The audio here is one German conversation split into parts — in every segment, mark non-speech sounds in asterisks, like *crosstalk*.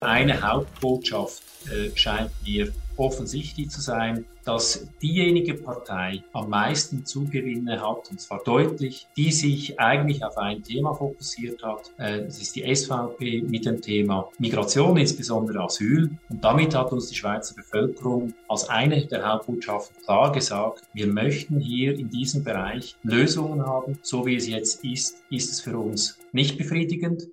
Eine Hauptbotschaft äh, scheint mir offensichtlich zu sein, dass diejenige Partei am meisten Zugewinne hat, und zwar deutlich, die sich eigentlich auf ein Thema fokussiert hat. Äh, das ist die SVP mit dem Thema Migration, insbesondere Asyl. Und damit hat uns die Schweizer Bevölkerung als eine der Hauptbotschaften klar gesagt, wir möchten hier in diesem Bereich Lösungen haben. So wie es jetzt ist, ist es für uns nicht befriedigend.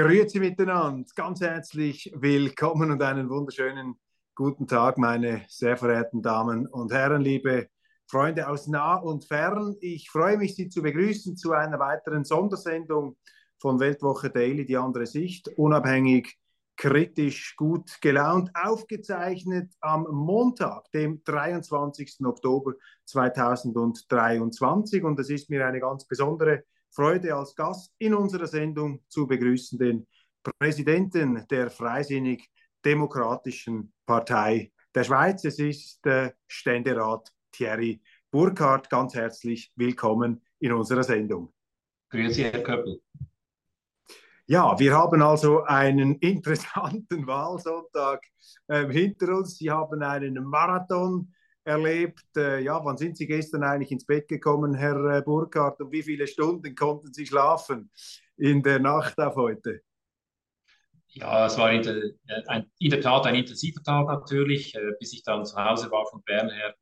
Grüezi miteinander, ganz herzlich willkommen und einen wunderschönen guten Tag, meine sehr verehrten Damen und Herren, liebe Freunde aus nah und fern. Ich freue mich, Sie zu begrüßen zu einer weiteren Sondersendung von Weltwoche Daily, die andere Sicht, unabhängig, kritisch, gut gelaunt, aufgezeichnet am Montag, dem 23. Oktober 2023. Und es ist mir eine ganz besondere Freude als Gast in unserer Sendung zu begrüßen den Präsidenten der Freisinnig Demokratischen Partei der Schweiz. Es ist der Ständerat Thierry Burkhardt. Ganz herzlich willkommen in unserer Sendung. Grüezi, Herr Köppel. Ja, wir haben also einen interessanten *laughs* Wahlsonntag äh, hinter uns. Sie haben einen Marathon erlebt. Äh, ja, wann sind Sie gestern eigentlich ins Bett gekommen, Herr äh, Burkhardt? Und wie viele Stunden konnten Sie schlafen in der Nacht auf heute? Ja, es war in der, ein, in der Tat ein intensiver Tag natürlich, äh, bis ich dann zu Hause war von Bern her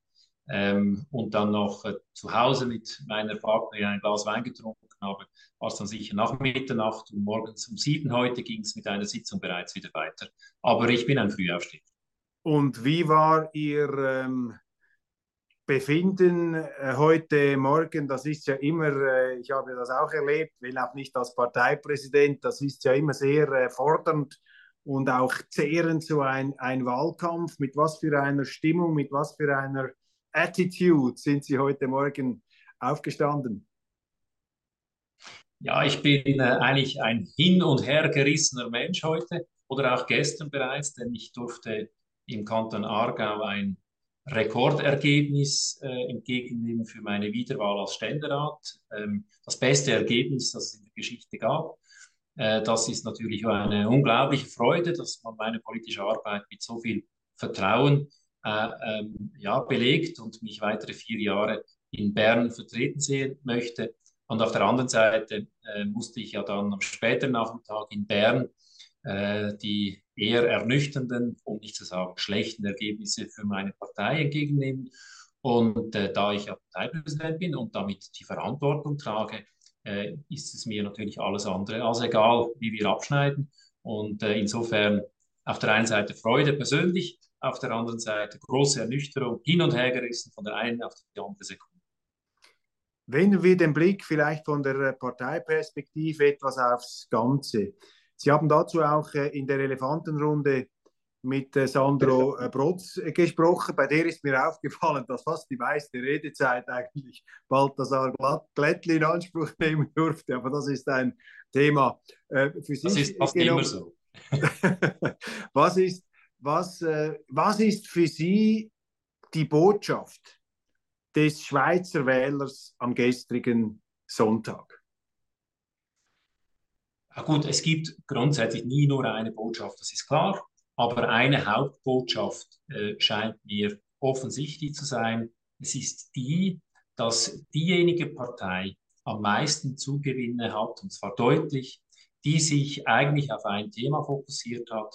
ähm, und dann noch äh, zu Hause mit meiner Partnerin ein Glas Wein getrunken habe, war es dann sicher nach Mitternacht und morgens um sieben heute ging es mit einer Sitzung bereits wieder weiter. Aber ich bin ein Frühaufsteher. Und wie war Ihr ähm, befinden äh, heute Morgen, das ist ja immer, äh, ich habe das auch erlebt, wenn auch nicht als Parteipräsident, das ist ja immer sehr äh, fordernd und auch zehrend so ein, ein Wahlkampf. Mit was für einer Stimmung, mit was für einer Attitude sind Sie heute Morgen aufgestanden? Ja, ich bin eigentlich ein hin und her gerissener Mensch heute oder auch gestern bereits, denn ich durfte im Kanton Aargau ein Rekordergebnis äh, entgegennehmen für meine Wiederwahl als Ständerat. Ähm, das beste Ergebnis, das es in der Geschichte gab. Äh, das ist natürlich eine unglaubliche Freude, dass man meine politische Arbeit mit so viel Vertrauen äh, ähm, ja, belegt und mich weitere vier Jahre in Bern vertreten sehen möchte. Und auf der anderen Seite äh, musste ich ja dann am späteren Nachmittag in Bern äh, die eher ernüchternden, um nicht zu sagen schlechten Ergebnisse für meine Partei entgegennehmen. Und äh, da ich ja Parteipräsident bin und damit die Verantwortung trage, äh, ist es mir natürlich alles andere als egal, wie wir abschneiden. Und äh, insofern auf der einen Seite Freude persönlich, auf der anderen Seite große Ernüchterung, hin und her gerissen von der einen auf die andere Sekunde. Wenden wir den Blick vielleicht von der Parteiperspektive etwas aufs Ganze. Sie haben dazu auch äh, in der Elefantenrunde mit äh, Sandro äh, Brotz gesprochen. Bei der ist mir aufgefallen, dass fast die meiste Redezeit eigentlich Balthasar Glättli in Anspruch nehmen durfte. Aber das ist ein Thema für sich. Das ist fast genau. immer so. *laughs* was, ist, was, was ist für Sie die Botschaft des Schweizer Wählers am gestrigen Sonntag? Ja gut, es gibt grundsätzlich nie nur eine Botschaft, das ist klar, aber eine Hauptbotschaft äh, scheint mir offensichtlich zu sein. Es ist die, dass diejenige Partei am meisten Zugewinne hat, und zwar deutlich, die sich eigentlich auf ein Thema fokussiert hat.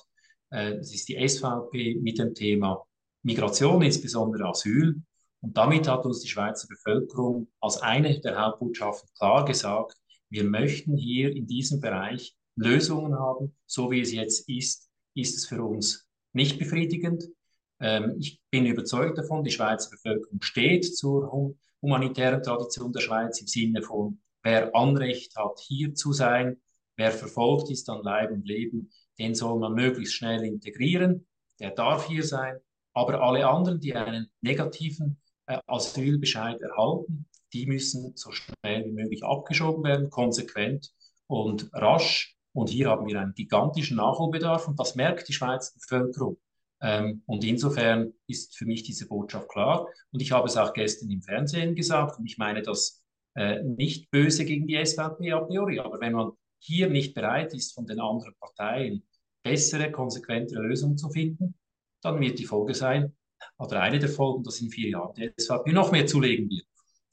Äh, das ist die SVP mit dem Thema Migration, insbesondere Asyl. Und damit hat uns die Schweizer Bevölkerung als eine der Hauptbotschaften klar gesagt, wir möchten hier in diesem Bereich Lösungen haben. So wie es jetzt ist, ist es für uns nicht befriedigend. Ähm, ich bin überzeugt davon, die Schweizer Bevölkerung steht zur humanitären Tradition der Schweiz im Sinne von, wer Anrecht hat, hier zu sein, wer verfolgt ist an Leib und Leben, den soll man möglichst schnell integrieren, der darf hier sein. Aber alle anderen, die einen negativen äh, Asylbescheid erhalten, die müssen so schnell wie möglich abgeschoben werden, konsequent und rasch. Und hier haben wir einen gigantischen Nachholbedarf und das merkt die Schweizer Bevölkerung. Ähm, und insofern ist für mich diese Botschaft klar. Und ich habe es auch gestern im Fernsehen gesagt und ich meine das äh, nicht böse gegen die SVP a priori, aber wenn man hier nicht bereit ist, von den anderen Parteien bessere, konsequentere Lösungen zu finden, dann wird die Folge sein, oder eine der Folgen, dass in vier Jahren die SVP noch mehr zulegen wird.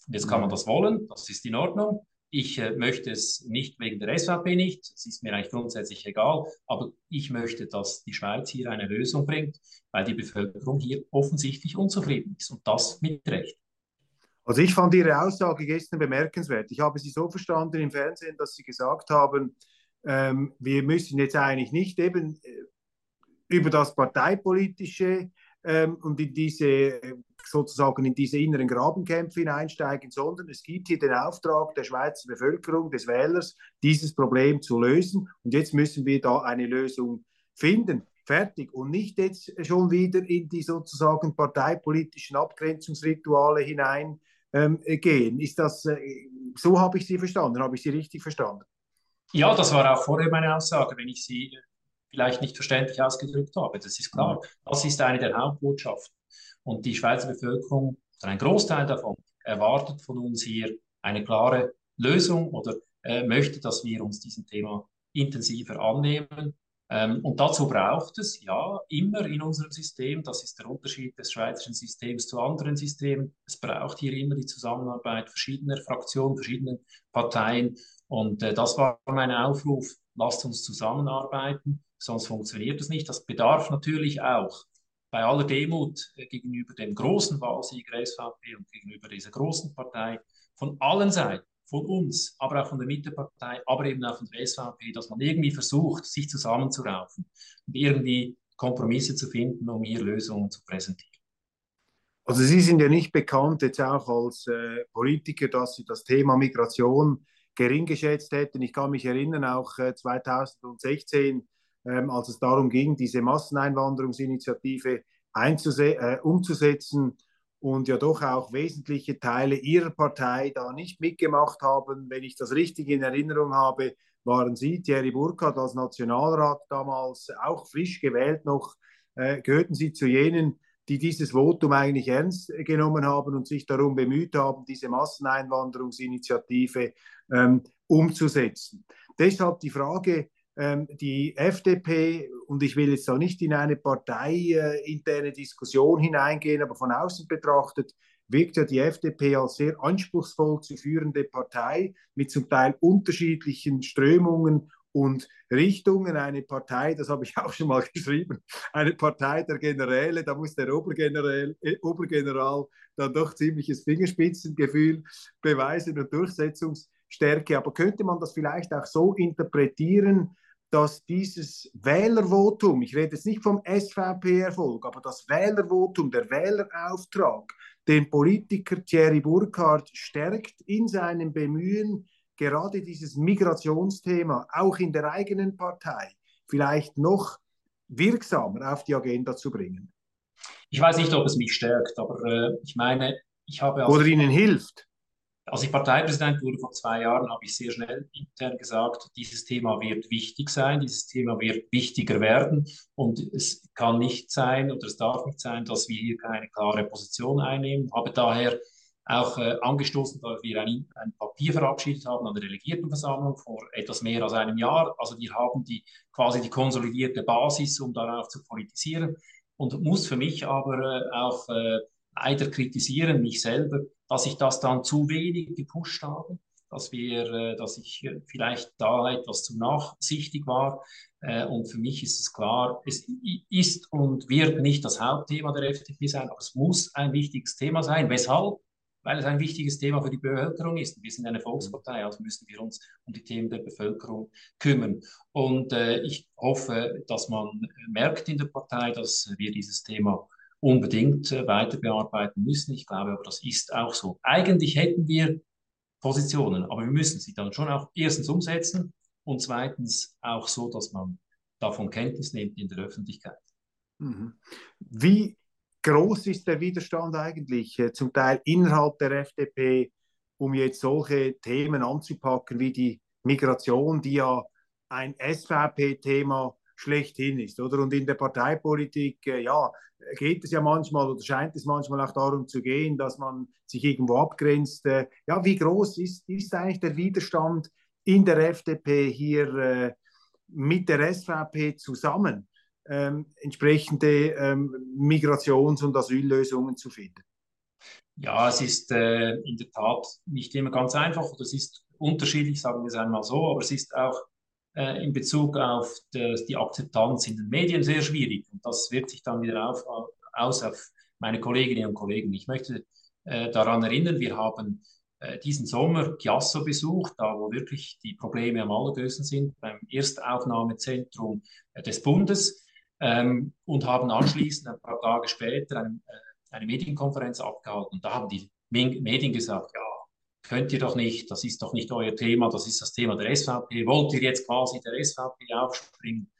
Jetzt kann man das wollen, das ist in Ordnung. Ich äh, möchte es nicht wegen der SVP nicht, es ist mir eigentlich grundsätzlich egal, aber ich möchte, dass die Schweiz hier eine Lösung bringt, weil die Bevölkerung hier offensichtlich unzufrieden ist und das mit Recht. Also ich fand Ihre Aussage gestern bemerkenswert. Ich habe Sie so verstanden im Fernsehen, dass Sie gesagt haben, ähm, wir müssen jetzt eigentlich nicht eben äh, über das Parteipolitische ähm, und in diese äh, sozusagen in diese inneren Grabenkämpfe hineinsteigen, sondern es gibt hier den Auftrag der Schweizer Bevölkerung, des Wählers, dieses Problem zu lösen. Und jetzt müssen wir da eine Lösung finden. Fertig. Und nicht jetzt schon wieder in die sozusagen parteipolitischen Abgrenzungsrituale hineingehen. Ähm, Ist das, äh, so habe ich Sie verstanden? Habe ich Sie richtig verstanden? Ja, das war auch vorher meine Aussage. Wenn ich Sie vielleicht nicht verständlich ausgedrückt habe. Das ist klar. Das ist eine der Hauptbotschaften. Und die Schweizer Bevölkerung, oder ein Großteil davon, erwartet von uns hier eine klare Lösung oder äh, möchte, dass wir uns diesem Thema intensiver annehmen. Ähm, und dazu braucht es ja immer in unserem System, das ist der Unterschied des schweizerischen Systems zu anderen Systemen, es braucht hier immer die Zusammenarbeit verschiedener Fraktionen, verschiedener Parteien. Und äh, das war mein Aufruf, lasst uns zusammenarbeiten sonst funktioniert es nicht. Das bedarf natürlich auch bei aller Demut äh, gegenüber dem großen Wahlsieger SVP und gegenüber dieser großen Partei von allen Seiten, von uns, aber auch von der Mittepartei, aber eben auch von der SVP, dass man irgendwie versucht, sich zusammenzuraufen und irgendwie Kompromisse zu finden, um hier Lösungen zu präsentieren. Also Sie sind ja nicht bekannt jetzt auch als äh, Politiker, dass Sie das Thema Migration gering geschätzt hätten. Ich kann mich erinnern, auch äh, 2016 ähm, als es darum ging, diese Masseneinwanderungsinitiative äh, umzusetzen und ja doch auch wesentliche Teile ihrer Partei da nicht mitgemacht haben. Wenn ich das richtig in Erinnerung habe, waren Sie, Thierry Burkhardt, als Nationalrat damals auch frisch gewählt noch, äh, gehörten Sie zu jenen, die dieses Votum eigentlich ernst genommen haben und sich darum bemüht haben, diese Masseneinwanderungsinitiative ähm, umzusetzen. Deshalb die Frage, die FDP, und ich will jetzt da nicht in eine parteiinterne Diskussion hineingehen, aber von außen betrachtet, wirkt ja die FDP als sehr anspruchsvoll zu führende Partei mit zum Teil unterschiedlichen Strömungen und Richtungen. Eine Partei, das habe ich auch schon mal *laughs* geschrieben, eine Partei der Generäle, da muss der Obergeneral, äh, Obergeneral dann doch ziemliches Fingerspitzengefühl beweisen und Durchsetzungsstärke. Aber könnte man das vielleicht auch so interpretieren, dass dieses Wählervotum, ich rede jetzt nicht vom SVP-Erfolg, aber das Wählervotum, der Wählerauftrag, den Politiker Thierry Burkhardt stärkt in seinem Bemühen, gerade dieses Migrationsthema auch in der eigenen Partei vielleicht noch wirksamer auf die Agenda zu bringen. Ich weiß nicht, ob es mich stärkt, aber äh, ich meine, ich habe. Oder Ihnen hilft. Als ich Parteipräsident wurde vor zwei Jahren, habe ich sehr schnell intern gesagt, dieses Thema wird wichtig sein, dieses Thema wird wichtiger werden und es kann nicht sein oder es darf nicht sein, dass wir hier keine klare Position einnehmen. Habe daher auch äh, angestoßen, dass wir ein, ein, Papier verabschiedet haben an der Delegiertenversammlung vor etwas mehr als einem Jahr. Also wir haben die, quasi die konsolidierte Basis, um darauf zu politisieren und muss für mich aber äh, auch äh, leider kritisieren, mich selber, dass ich das dann zu wenig gepusht habe, dass wir, äh, dass ich vielleicht da etwas zu nachsichtig war. Äh, und für mich ist es klar, es ist und wird nicht das Hauptthema der FDP sein, aber es muss ein wichtiges Thema sein. Weshalb? weil es ein wichtiges Thema für die Bevölkerung ist. Wir sind eine Volkspartei, also müssen wir uns um die Themen der Bevölkerung kümmern. Und äh, ich hoffe, dass man merkt in der Partei, dass wir dieses Thema unbedingt äh, weiter bearbeiten müssen. Ich glaube aber, das ist auch so. Eigentlich hätten wir Positionen, aber wir müssen sie dann schon auch erstens umsetzen und zweitens auch so, dass man davon Kenntnis nimmt in der Öffentlichkeit. Mhm. Wie groß ist der Widerstand eigentlich, äh, zum Teil innerhalb der FDP, um jetzt solche Themen anzupacken wie die Migration, die ja ein SVP-Thema schlechthin ist, oder? Und in der Parteipolitik, äh, ja, geht es ja manchmal oder scheint es manchmal auch darum zu gehen, dass man sich irgendwo abgrenzt. Äh, ja, wie groß ist, ist eigentlich der Widerstand in der FDP hier äh, mit der SVP zusammen? ähm, entsprechende ähm, Migrations- und Asyllösungen zu finden? Ja, es ist äh, in der Tat nicht immer ganz einfach. Das ist unterschiedlich, sagen wir es einmal so, aber es ist auch äh, in Bezug auf de, die Akzeptanz in den Medien sehr schwierig. Und das wirkt sich dann wieder auf, aus auf meine Kolleginnen und Kollegen. Ich möchte äh, daran erinnern, wir haben äh, diesen Sommer Chiasso besucht, da wo wirklich die Probleme am allergrößten sind, beim Erstaufnahmezentrum äh, des Bundes ähm, und haben anschließend ein paar Tage später eine, äh, eine Medienkonferenz abgehalten. Und da haben die Medien gesagt, ja, könnt ihr doch nicht, das ist doch nicht euer Thema, das ist das Thema der SVP. Wollt ihr jetzt quasi der SVP aufspringen?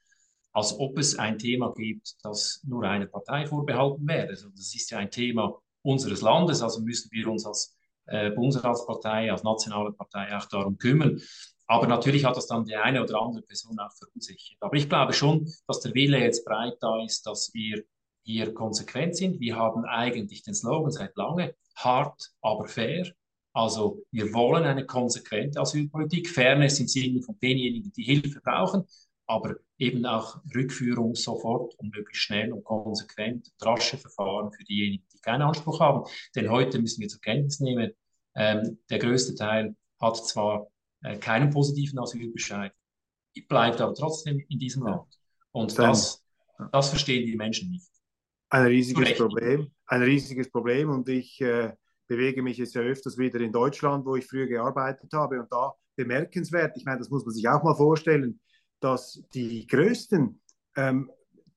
Als ob es ein Thema gibt, das nur einer Partei vorbehalten wäre. Also das ist ja ein Thema unseres Landes, also müssen wir uns als äh, Bundesratspartei, als nationale Partei auch darum kümmern. Aber natürlich hat das dann die eine oder andere Person auch verunsichert. Aber ich glaube schon, dass der Wille jetzt breit da ist, dass wir hier konsequent sind. Wir haben eigentlich den Slogan seit lange, hart, aber fair. Also wir wollen eine konsequente Asylpolitik, Fairness im Sinne von denjenigen, die Hilfe brauchen, aber eben auch Rückführung sofort und möglichst schnell und konsequent, rasche Verfahren für diejenigen, die keinen Anspruch haben. Denn heute müssen wir zur Kenntnis nehmen, ähm, der größte Teil hat zwar äh, keinen positiven Asylbescheid, bleibt aber trotzdem in diesem Land. Und das, das verstehen die Menschen nicht. Ein riesiges Problem, ein riesiges Problem und ich äh, bewege mich jetzt ja öfters wieder in Deutschland, wo ich früher gearbeitet habe und da bemerkenswert, ich meine, das muss man sich auch mal vorstellen, dass die größten ähm,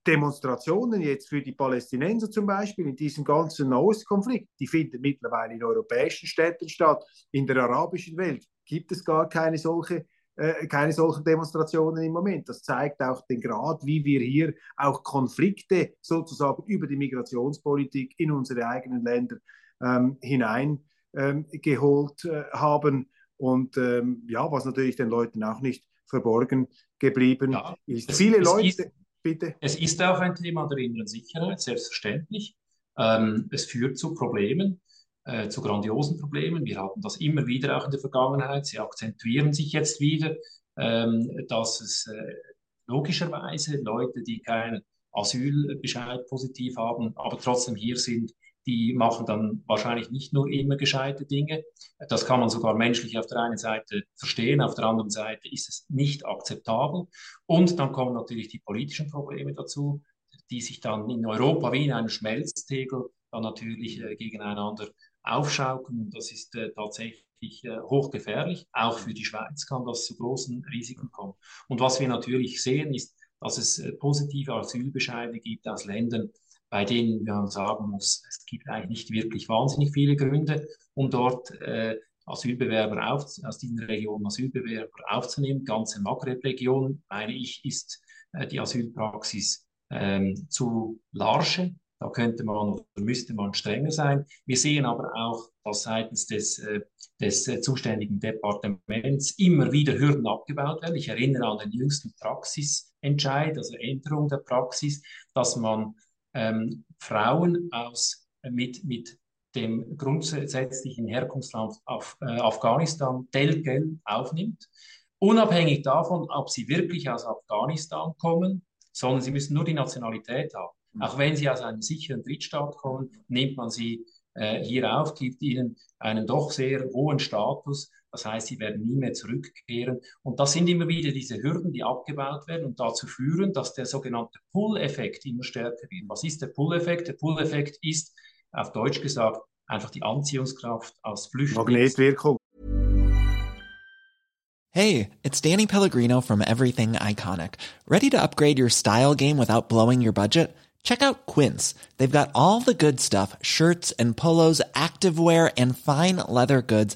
Demonstrationen jetzt für die Palästinenser zum Beispiel in diesem ganzen Nahostkonflikt, die finden mittlerweile in europäischen Städten statt, in der arabischen Welt gibt es gar keine solche äh, keine solchen Demonstrationen im Moment. Das zeigt auch den Grad, wie wir hier auch Konflikte sozusagen über die Migrationspolitik in unsere eigenen Länder ähm, hineingeholt ähm, äh, haben. Und ähm, ja, was natürlich den Leuten auch nicht verborgen geblieben ja, ist. Viele es Leute, ist, bitte. Es ist auch ein Thema der inneren Sicherheit, selbstverständlich. Ähm, es führt zu Problemen äh, zu grandiosen Problemen. Wir hatten das immer wieder auch in der Vergangenheit. Sie akzentuieren sich jetzt wieder, ähm, dass es äh, logischerweise Leute, die keinen Asylbescheid positiv haben, aber trotzdem hier sind, die machen dann wahrscheinlich nicht nur immer gescheite Dinge. Das kann man sogar menschlich auf der einen Seite verstehen, auf der anderen Seite ist es nicht akzeptabel. Und dann kommen natürlich die politischen Probleme dazu, die sich dann in Europa wie in einem Schmelztegel dann natürlich äh, gegeneinander aufschaukeln. Das ist äh, tatsächlich äh, hochgefährlich. Auch für die Schweiz kann das zu großen Risiken kommen. Und was wir natürlich sehen, ist, dass es äh, positive Asylbescheide gibt aus Ländern, bei denen man sagen muss, es gibt eigentlich nicht wirklich wahnsinnig viele Gründe, um dort äh, Asylbewerber auf, aus diesen Regionen Asylbewerber aufzunehmen. Ganze Maghreb-Region, meine ich, ist äh, die Asylpraxis ähm, zu large. Da könnte man oder müsste man strenger sein. Wir sehen aber auch, dass seitens des, äh, des äh, zuständigen Departements immer wieder Hürden abgebaut werden. Ich erinnere an den jüngsten Praxisentscheid, also Änderung der Praxis, dass man ähm, Frauen aus, mit, mit dem grundsätzlichen Herkunftsland auf, äh, Afghanistan Telgel aufnimmt, unabhängig davon, ob sie wirklich aus Afghanistan kommen, sondern sie müssen nur die Nationalität haben. Mhm. Auch wenn sie aus einem sicheren Drittstaat kommen, nimmt man sie äh, hier auf, gibt ihnen einen doch sehr hohen Status. Das heißt, sie werden nie mehr zurückkehren. Und das sind immer wieder diese Hürden, die abgebaut werden und dazu führen, dass der sogenannte Pull-Effekt immer stärker wird. Was ist der Pull-Effekt? Der Pull-Effekt ist auf Deutsch gesagt einfach die Anziehungskraft aus Flüchtlings... Magnetwirkung. Hey, it's Danny Pellegrino from Everything Iconic. Ready to upgrade your style game without blowing your budget? Check out Quince. They've got all the good stuff, shirts and polos, activewear and fine leather goods,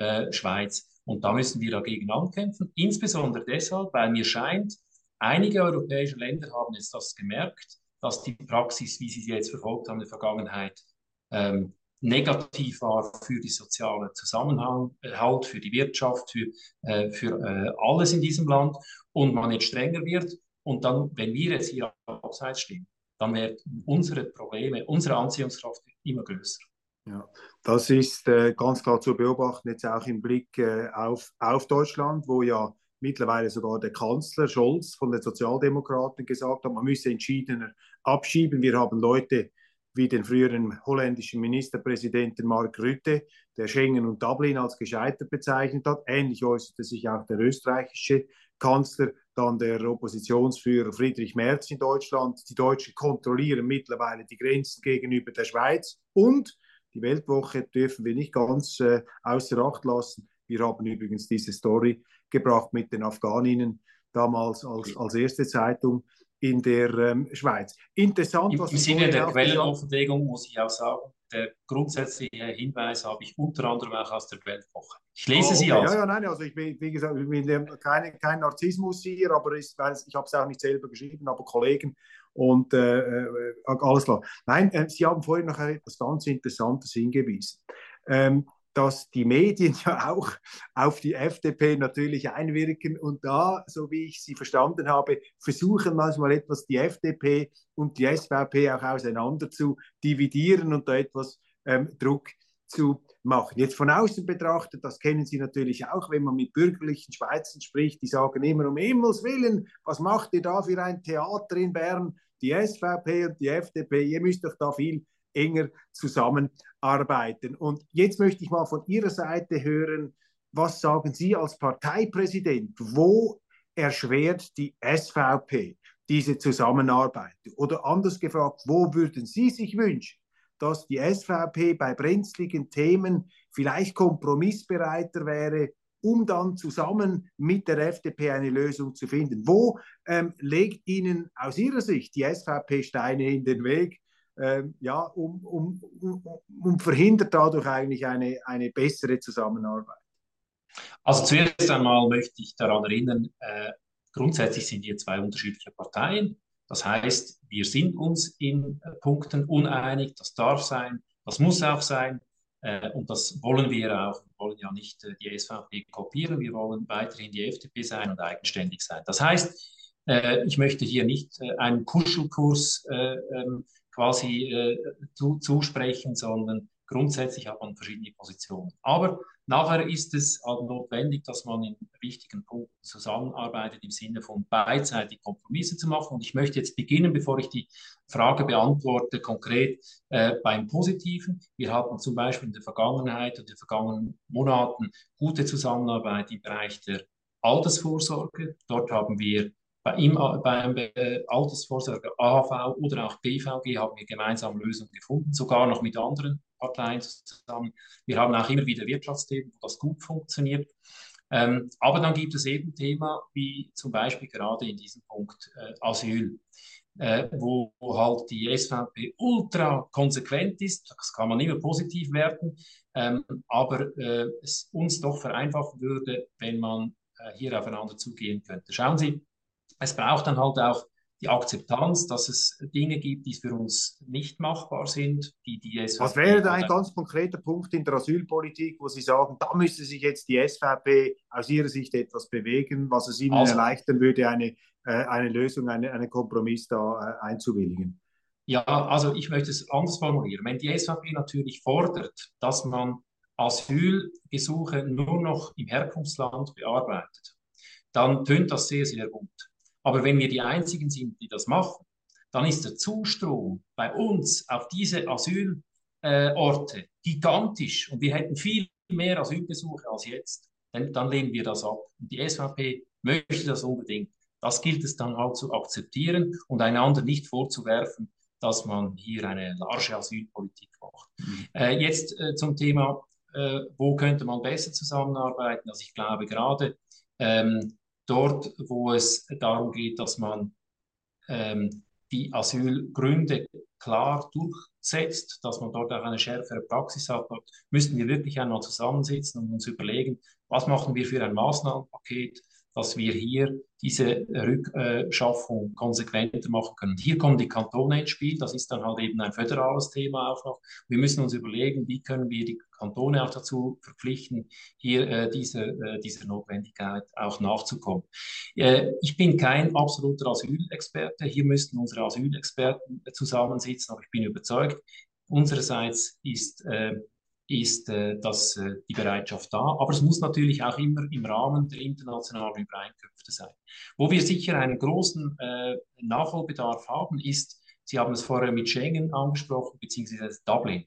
Äh, Schweiz. Und da müssen wir dagegen ankämpfen, insbesondere deshalb, weil mir scheint, einige europäische Länder haben jetzt das gemerkt, dass die Praxis, wie sie sie jetzt verfolgt haben in der Vergangenheit, ähm, negativ war für die soziale Zusammenhalt, für die Wirtschaft, für, äh, für äh, alles in diesem Land und man jetzt strenger wird und dann, wenn wir jetzt hier abseits stehen, dann werden unsere Probleme, unsere Anziehungskraft immer größer. Ja, das ist äh, ganz klar zu beobachten, jetzt auch im Blick äh, auf, auf Deutschland, wo ja mittlerweile sogar der Kanzler Scholz von den Sozialdemokraten gesagt hat, man müsse entschiedener abschieben. Wir haben Leute, wie den früheren holländischen Ministerpräsidenten Mark Rutte, der Schengen und Dublin als gescheitert bezeichnet hat. Ähnlich äußerte sich auch der österreichische Kanzler, dann der Oppositionsführer Friedrich Merz in Deutschland. Die Deutschen kontrollieren mittlerweile die Grenzen gegenüber der Schweiz und die Weltwoche dürfen wir nicht ganz äh, außer Acht lassen. Wir haben übrigens diese Story gebracht mit den Afghaninnen damals als, als erste Zeitung in der ähm, Schweiz. Interessant, Im, was Im Sinne der Quellenoffenlegung muss ich auch sagen, der grundsätzliche Hinweis habe ich unter anderem auch aus der Weltwoche. Ich lese oh, okay. sie aus. Ja, ja, nein, also ich bin, wie gesagt, ich bin keine, kein Narzissmus hier, aber ich, ich habe es auch nicht selber geschrieben, aber Kollegen und äh, äh alles klar. Nein, äh, Sie haben vorhin noch etwas ganz Interessantes hingewiesen. Ähm, dass die Medien ja auch auf die FDP natürlich einwirken und da, so wie ich sie verstanden habe, versuchen manchmal etwas die FDP und die SVP auch auseinander zu dividieren und da etwas ähm, Druck zu machen. Jetzt von außen betrachtet, das kennen Sie natürlich auch, wenn man mit bürgerlichen Schweizern spricht, die sagen immer um Himmels Willen, was macht ihr da für ein Theater in Bern? Die SVP und die FDP, ihr müsst doch da viel enger zusammenarbeiten. Und jetzt möchte ich mal von Ihrer Seite hören, was sagen Sie als Parteipräsident? Wo erschwert die SVP diese Zusammenarbeit? Oder anders gefragt, wo würden Sie sich wünschen, dass die SVP bei brenzligen Themen vielleicht kompromissbereiter wäre, um dann zusammen mit der FDP eine Lösung zu finden? Wo ähm, legt Ihnen aus Ihrer Sicht die SVP Steine in den Weg, ähm, ja, um, um, um, um, verhindert dadurch eigentlich eine, eine bessere Zusammenarbeit? Also zuerst einmal möchte ich daran erinnern, äh, grundsätzlich sind hier zwei unterschiedliche Parteien. Das heißt, wir sind uns in äh, Punkten uneinig, das darf sein, das muss auch sein äh, und das wollen wir auch. Wir wollen ja nicht äh, die SVP kopieren, wir wollen weiterhin die FDP sein und eigenständig sein. Das heißt, ich möchte hier nicht einen Kuschelkurs ähm, quasi zu, zusprechen, sondern grundsätzlich hat man verschiedene Positionen. Aber nachher ist es halt notwendig, dass man in wichtigen Punkten zusammenarbeitet im Sinne von beidseitig Kompromisse zu machen. Und ich möchte jetzt beginnen, bevor ich die Frage beantworte, konkret äh, beim Positiven. Wir hatten zum Beispiel in der Vergangenheit und in den vergangenen Monaten gute Zusammenarbeit im Bereich der Altersvorsorge. Dort haben wir bei ihm, beim äh, Altersvorsorge AHV oder auch BVG haben wir gemeinsam Lösungen gefunden, sogar noch mit anderen Parteien zusammen. Wir haben auch immer wieder Wirtschaftsthemen, wo das gut funktioniert. Ähm, aber dann gibt es eben Themen wie zum Beispiel gerade in diesem Punkt äh, Asyl, äh, wo, wo, halt die SVP ultra konsequent ist. Das kann man immer positiv werten, ähm, aber äh, es uns doch vereinfachen würde, wenn man äh, hier aufeinander zugehen könnte. Schauen Sie, es braucht dann halt auch die Akzeptanz, dass es Dinge gibt, die für uns nicht machbar sind, die die SVP Was wäre da ein ganz konkreter Punkt in der Asylpolitik, wo Sie sagen, da müsste sich jetzt die SVP aus Ihrer Sicht etwas bewegen, was es Ihnen also, erleichtern würde, eine, äh, eine Lösung, eine, einen Kompromiss da äh, einzuwilligen? Ja, also ich möchte es anders formulieren. Wenn die SVP natürlich fordert, dass man Asylgesuche nur noch im Herkunftsland bearbeitet, dann tönt das sehr, sehr gut. Aber wenn wir die Einzigen sind, die das machen, dann ist der Zustrom bei uns auf diese Asylorte gigantisch und wir hätten viel mehr Asylgesuche als jetzt. Dann, dann lehnen wir das ab. Und die SVP möchte das unbedingt. Das gilt es dann halt zu akzeptieren und einander nicht vorzuwerfen, dass man hier eine large Asylpolitik macht. Mhm. Äh, jetzt äh, zum Thema, äh, wo könnte man besser zusammenarbeiten? Also ich glaube gerade ähm, dort, wo es darum geht, dass man ähm, die Asylgründe klar durchsetzt, dass man dort auch eine schärfere Praxis hat, dort müssten wir wirklich einmal zusammensitzen und uns überlegen, was machen wir für ein Maßnahmenpaket, dass wir hier diese Rückschaffung konsequenter machen können. Hier kommen die Kantone ins Spiel, das ist dann halt eben ein föderales Thema auch noch. Wir müssen uns überlegen, wie können wir die Kantone auch dazu verpflichten, hier äh, diese, äh, dieser Notwendigkeit auch nachzukommen. Äh, ich bin kein absoluter Asylexperte, hier müssten unsere Asylexperten zusammensitzen, aber ich bin überzeugt, unsererseits ist äh, ist äh, das, äh, die Bereitschaft da. Aber es muss natürlich auch immer im Rahmen der internationalen Übereinkünfte sein. Wo wir sicher einen großen äh, Nachholbedarf haben, ist, Sie haben es vorher mit Schengen angesprochen, beziehungsweise Dublin.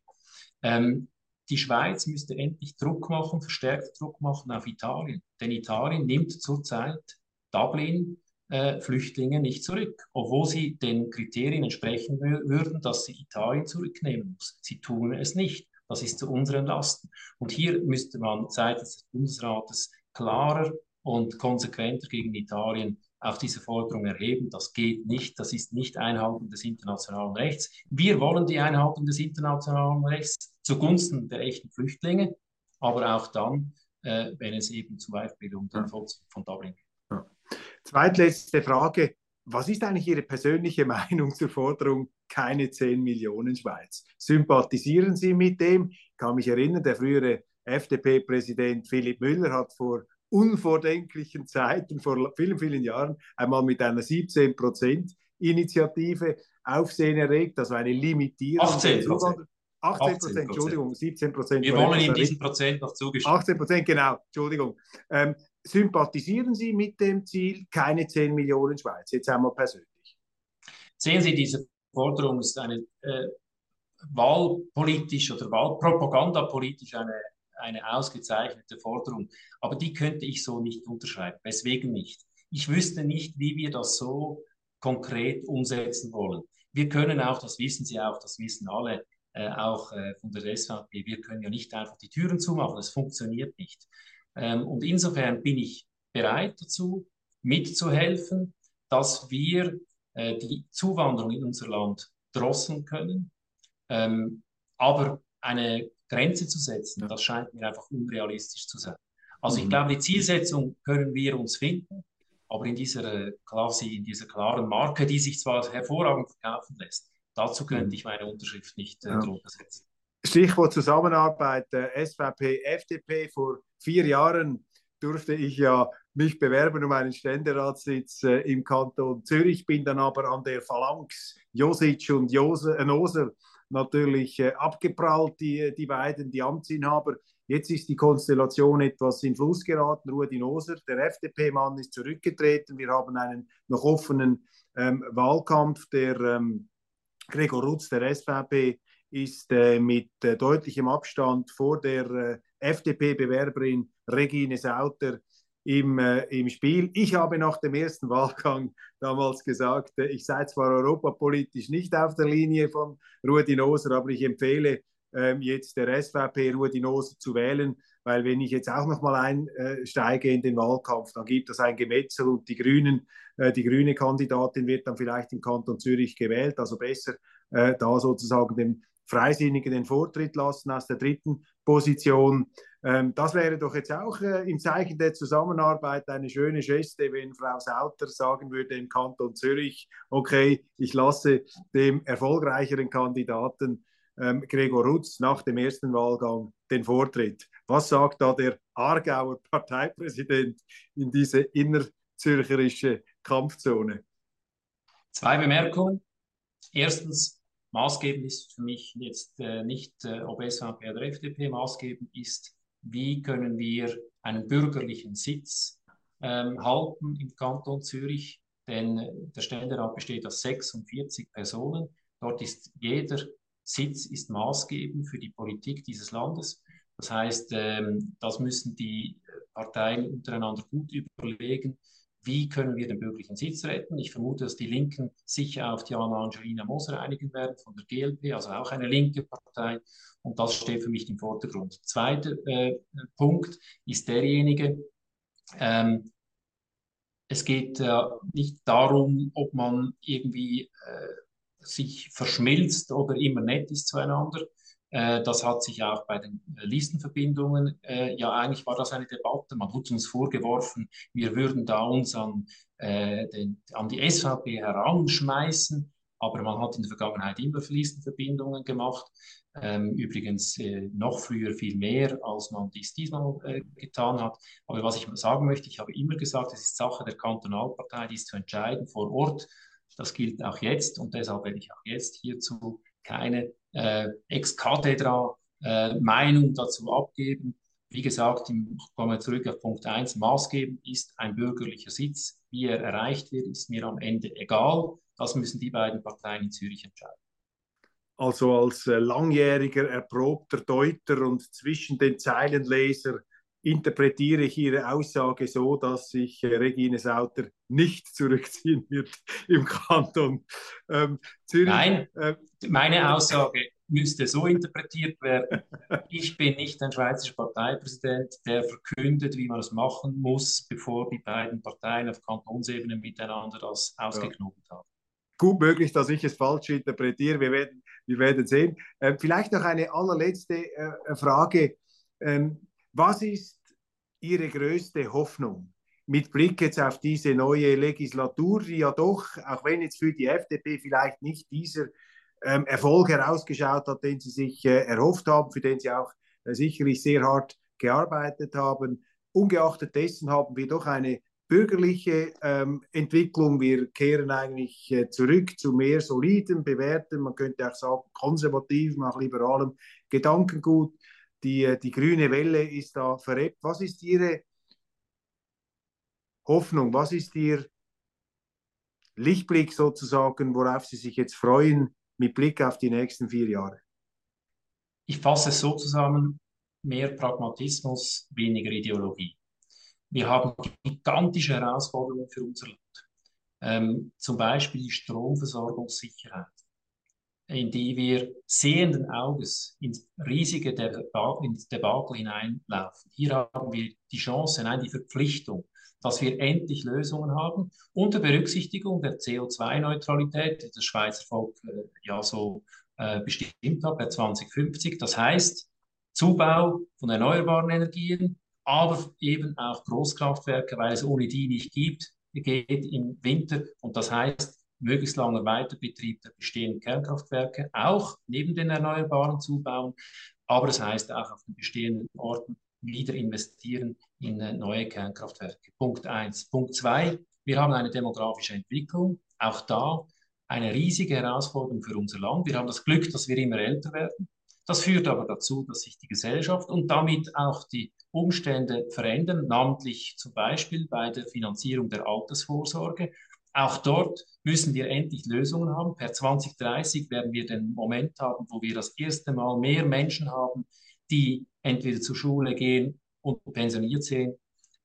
Ähm, die Schweiz müsste endlich Druck machen, verstärkt Druck machen auf Italien. Denn Italien nimmt zurzeit Dublin äh, Flüchtlinge nicht zurück, obwohl sie den Kriterien entsprechen würden, dass sie Italien zurücknehmen muss. Sie tun es nicht. Das ist zu unseren Lasten. Und hier müsste man seitens des Bundesrates klarer und konsequenter gegen Italien auf diese Forderung erheben. Das geht nicht. Das ist nicht Einhalten des internationalen Rechts. Wir wollen die Einhaltung des internationalen Rechts zugunsten der echten Flüchtlinge, aber auch dann, äh, wenn es eben zum Beispiel um den Vollzug von Dublin geht. Ja. Zweitletzte Frage. Was ist eigentlich Ihre persönliche *laughs* Meinung zur Forderung keine 10 Millionen Schweiz? Sympathisieren Sie mit dem? Ich kann mich erinnern, der frühere FDP-Präsident Philipp Müller hat vor unvordenklichen Zeiten, vor vielen, vielen Jahren, einmal mit einer 17% Initiative Aufsehen erregt, also eine Limitierung. 18 Prozent. 18 Prozent, Entschuldigung, 17 Prozent. Wir wollen ihm diesen Prozent noch zustimmen. 18 Prozent, genau, Entschuldigung. Ähm, sympathisieren Sie mit dem Ziel, keine 10 Millionen Schweiz, jetzt einmal persönlich? Sehen Sie, diese Forderung ist eine äh, wahlpolitisch oder wahlpropagandapolitisch eine, eine ausgezeichnete Forderung, aber die könnte ich so nicht unterschreiben. Weswegen nicht? Ich wüsste nicht, wie wir das so konkret umsetzen wollen. Wir können auch, das wissen Sie auch, das wissen alle, äh, auch äh, von der SVP, wir können ja nicht einfach die Türen zumachen, das funktioniert nicht. Ähm, und insofern bin ich bereit dazu, mitzuhelfen, dass wir äh, die Zuwanderung in unser Land drosseln können. Ähm, aber eine Grenze zu setzen, das scheint mir einfach unrealistisch zu sein. Also ich mhm. glaube, die Zielsetzung können wir uns finden, aber in dieser, quasi in dieser klaren Marke, die sich zwar hervorragend verkaufen lässt, dazu könnte mhm. ich meine Unterschrift nicht äh, ja. drunter setzen. Stichwort Zusammenarbeit äh, SVP, FDP. Vor vier Jahren durfte ich ja mich bewerben um einen Ständeratssitz äh, im Kanton Zürich, bin dann aber an der Phalanx Josic und äh, Noser natürlich äh, abgeprallt, die, die beiden, die Amtsinhaber. Jetzt ist die Konstellation etwas in Fluss geraten. Rudi Noser, der FDP-Mann, ist zurückgetreten. Wir haben einen noch offenen ähm, Wahlkampf. Der ähm, Gregor Rutz, der SVP, ist äh, mit äh, deutlichem Abstand vor der äh, FDP-Bewerberin Regine Sauter im, äh, im Spiel. Ich habe nach dem ersten Wahlgang damals gesagt, äh, ich sei zwar europapolitisch nicht auf der Linie von Rudi Noser, aber ich empfehle ähm, jetzt der SVP Rudi Noser zu wählen, weil wenn ich jetzt auch noch mal einsteige in den Wahlkampf, dann gibt es ein Gemetzel und die Grünen, äh, die grüne Kandidatin wird dann vielleicht im Kanton Zürich gewählt, also besser äh, da sozusagen dem Freisinnigen den Vortritt lassen aus der dritten Position. Ähm, das wäre doch jetzt auch äh, im Zeichen der Zusammenarbeit eine schöne Geste, wenn Frau Sauter sagen würde im Kanton Zürich, okay, ich lasse dem erfolgreicheren Kandidaten ähm, Gregor Rutz nach dem ersten Wahlgang den Vortritt. Was sagt da der Aargauer *laughs* Parteipräsident in diese innerzürcherische Kampfzone? Zwei Bemerkungen. Erstens, maßgebend ist für mich jetzt äh, nicht, äh, ob SVP oder FDP maßgebend ist, wie können wir einen bürgerlichen Sitz ähm, halten im Kanton Zürich, denn der Ständerat besteht aus 46 Personen. Dort ist jeder Sitz ist maßgebend für die Politik dieses Landes. Das heißt, ähm, das müssen die Parteien untereinander gut überlegen, wie können wir den bürgerlichen Sitz retten. Ich vermute, dass die Linken sicher auf Diana Angelina Moser einigen werden von der GLP, also auch eine linke Partei. Und das steht für mich im Vordergrund. Zweiter äh, Punkt ist derjenige, ähm, es geht äh, nicht darum, ob man irgendwie äh, sich verschmilzt oder immer nett ist zueinander. Äh, das hat sich auch bei den äh, Listenverbindungen, äh, ja eigentlich war das eine Debatte. Man hat uns vorgeworfen, wir würden da uns an, den, an die SVP heranschmeißen. Aber man hat in der Vergangenheit immer Listenverbindungen gemacht. Ähm, übrigens noch früher viel mehr, als man dies diesmal getan hat. Aber was ich sagen möchte, ich habe immer gesagt, es ist Sache der Kantonalpartei, dies zu entscheiden vor Ort. Das gilt auch jetzt und deshalb werde ich auch jetzt hierzu keine äh, ex cathedra äh, dazu abgeben. Wie gesagt, ich komme zurück auf Punkt 1, maßgebend ist ein bürgerlicher Sitz. Wie er erreicht wird, ist mir am Ende egal. Das müssen die beiden Parteien in Zürich entscheiden. Also als äh, langjähriger, erprobter Deuter und zwischen den Zeilenleser interpretiere ich Ihre Aussage so, dass sich äh, Regine Sauter nicht zurückziehen wird *laughs* im Kanton ähm, Zürich. Nein, äh, meine Aussage müsste so *laughs* interpretiert werden. Ich bin nicht ein schweizerischer Parteipräsident, der verkündet, wie man es machen muss, bevor die beiden Parteien auf Kantonsebene miteinander das ausgeknobelt ja. haben. Gut möglich, dass ich es falsch interpretiere. Wir werden, wir werden sehen. Äh, vielleicht noch eine allerletzte äh, Frage. Ähm, was ist Ihre größte Hoffnung mit Blick jetzt auf diese neue Legislatur, die ja doch, auch wenn jetzt für die FDP vielleicht nicht dieser ähm, Erfolg herausgeschaut hat, den sie sich äh, erhofft haben, für den sie auch äh, sicherlich sehr hart gearbeitet haben. Ungeachtet dessen haben wir doch eine bürgerliche ähm, Entwicklung. Wir kehren eigentlich äh, zurück zu mehr soliden, bewährten, man könnte auch sagen konservativen, auch liberalem Gedankengut. Die, die grüne Welle ist da verebbt. Was ist Ihre Hoffnung? Was ist Ihr Lichtblick sozusagen, worauf Sie sich jetzt freuen mit Blick auf die nächsten vier Jahre? Ich fasse es so zusammen, mehr Pragmatismus, weniger Ideologie. Wir haben gigantische Herausforderungen für unser Land. Ähm, zum Beispiel die Stromversorgungssicherheit in die wir sehenden Auges ins riesige Debakel hineinlaufen. Hier haben wir die Chance, nein, die Verpflichtung, dass wir endlich Lösungen haben unter Berücksichtigung der CO2-Neutralität, die das Schweizer Volk äh, ja so äh, bestimmt hat, bei 2050. Das heißt, Zubau von erneuerbaren Energien, aber eben auch Großkraftwerke, weil es ohne die nicht gibt, geht im Winter. Und das heißt, möglichst langer Weiterbetrieb der bestehenden Kernkraftwerke, auch neben den Erneuerbaren zubauen. Aber das heißt auch auf den bestehenden Orten wieder investieren in äh, neue Kernkraftwerke. Punkt eins. Punkt zwei, wir haben eine demografische Entwicklung. Auch da eine riesige Herausforderung für unser Land. Wir haben das Glück, dass wir immer älter werden. Das führt aber dazu, dass sich die Gesellschaft und damit auch die Umstände verändern, namentlich zum Beispiel bei der Finanzierung der Altersvorsorge. Auch dort müssen wir endlich Lösungen haben. Per 2030 werden wir den Moment haben, wo wir das erste Mal mehr Menschen haben, die entweder zur Schule gehen und pensioniert sind,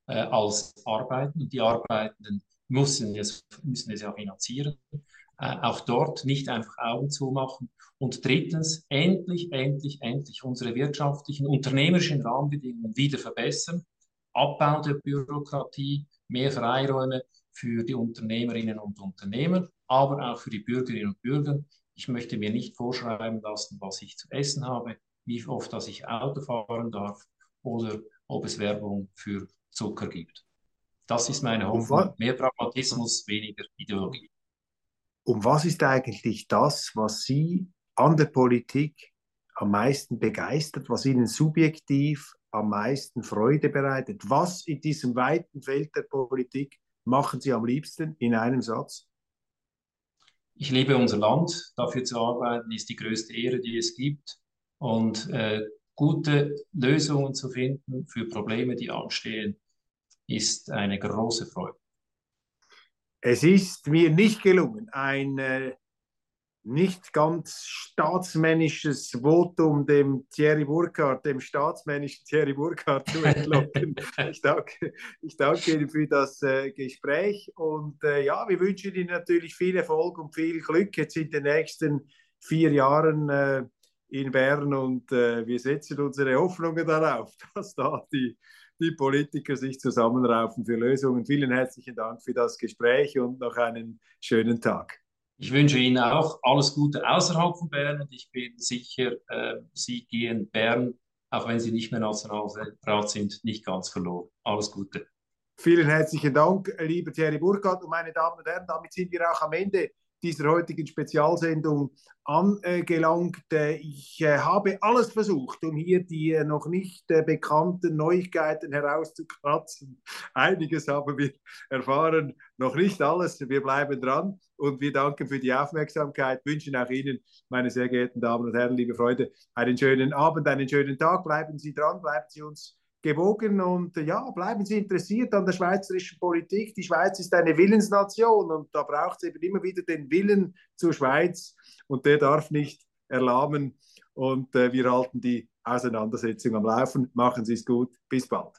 äh, als arbeiten. Und die Arbeitenden müssen es, müssen es ja finanzieren. Äh, auch dort nicht einfach Augen zumachen. Und drittens, endlich, endlich, endlich unsere wirtschaftlichen, unternehmerischen Rahmenbedingungen wieder verbessern. Abbau der Bürokratie, mehr Freiräume für die Unternehmerinnen und Unternehmer, aber auch für die Bürgerinnen und Bürger. Ich möchte mir nicht vorschreiben lassen, was ich zu essen habe, wie oft dass ich Auto fahren darf oder ob es Werbung für Zucker gibt. Das ist meine Hoffnung. Mehr Pragmatismus, weniger Ideologie. Und was ist eigentlich das, was Sie an der Politik am meisten begeistert, was Ihnen subjektiv am meisten Freude bereitet? Was in diesem weiten Feld der Politik machen Sie am liebsten in einem Satz? Ich liebe unser Land. Dafür zu arbeiten ist die größte Ehre, die es gibt. Und äh, gute Lösungen zu finden für Probleme, die anstehen, ist eine große Freude. Es ist mir nicht gelungen, ein äh, nicht ganz staatsmännisches Votum dem Thierry Burkhardt, dem staatsmännischen Thierry Burkhardt zu entlocken. *laughs* ich, danke, ich danke Ihnen für das äh, Gespräch und äh, ja, wir wünschen Ihnen natürlich viel Erfolg und viel Glück jetzt in den nächsten vier Jahren äh, in Bern und äh, wir setzen unsere Hoffnungen darauf, *laughs* dass da die die Politiker sich zusammenraufen für Lösungen. Vielen herzlichen Dank für das Gespräch und noch einen schönen Tag. Ich wünsche Ihnen auch alles Gute außerhalb von Bern und ich bin sicher, äh, Sie gehen Bern, auch wenn Sie nicht mehr Nationalrat sind, nicht ganz verloren. Alles Gute. Vielen herzlichen Dank, lieber Thierry Burkhardt und meine Damen und Herren. Damit sind wir auch am Ende dieser heutigen Spezialsendung angelangt. Ich äh, habe alles versucht, um hier die äh, noch nicht äh, bekannten Neuigkeiten herauszukratzen. Einiges haben wir erfahren, noch nicht alles. Wir bleiben dran und wir danken für die Aufmerksamkeit, wünschen auch Ihnen, meine sehr geehrten Damen und Herren, liebe Freunde, einen schönen Abend, einen schönen Tag. Bleiben Sie dran, bleiben Sie uns gewogen und ja, bleiben Sie interessiert an der schweizerischen Politik. Die Schweiz ist eine Willensnation und da braucht es eben immer wieder den Willen zur Schweiz und der darf nicht erlahmen. Und äh, wir halten die Auseinandersetzung am Laufen. Machen Sie es gut. Bis bald.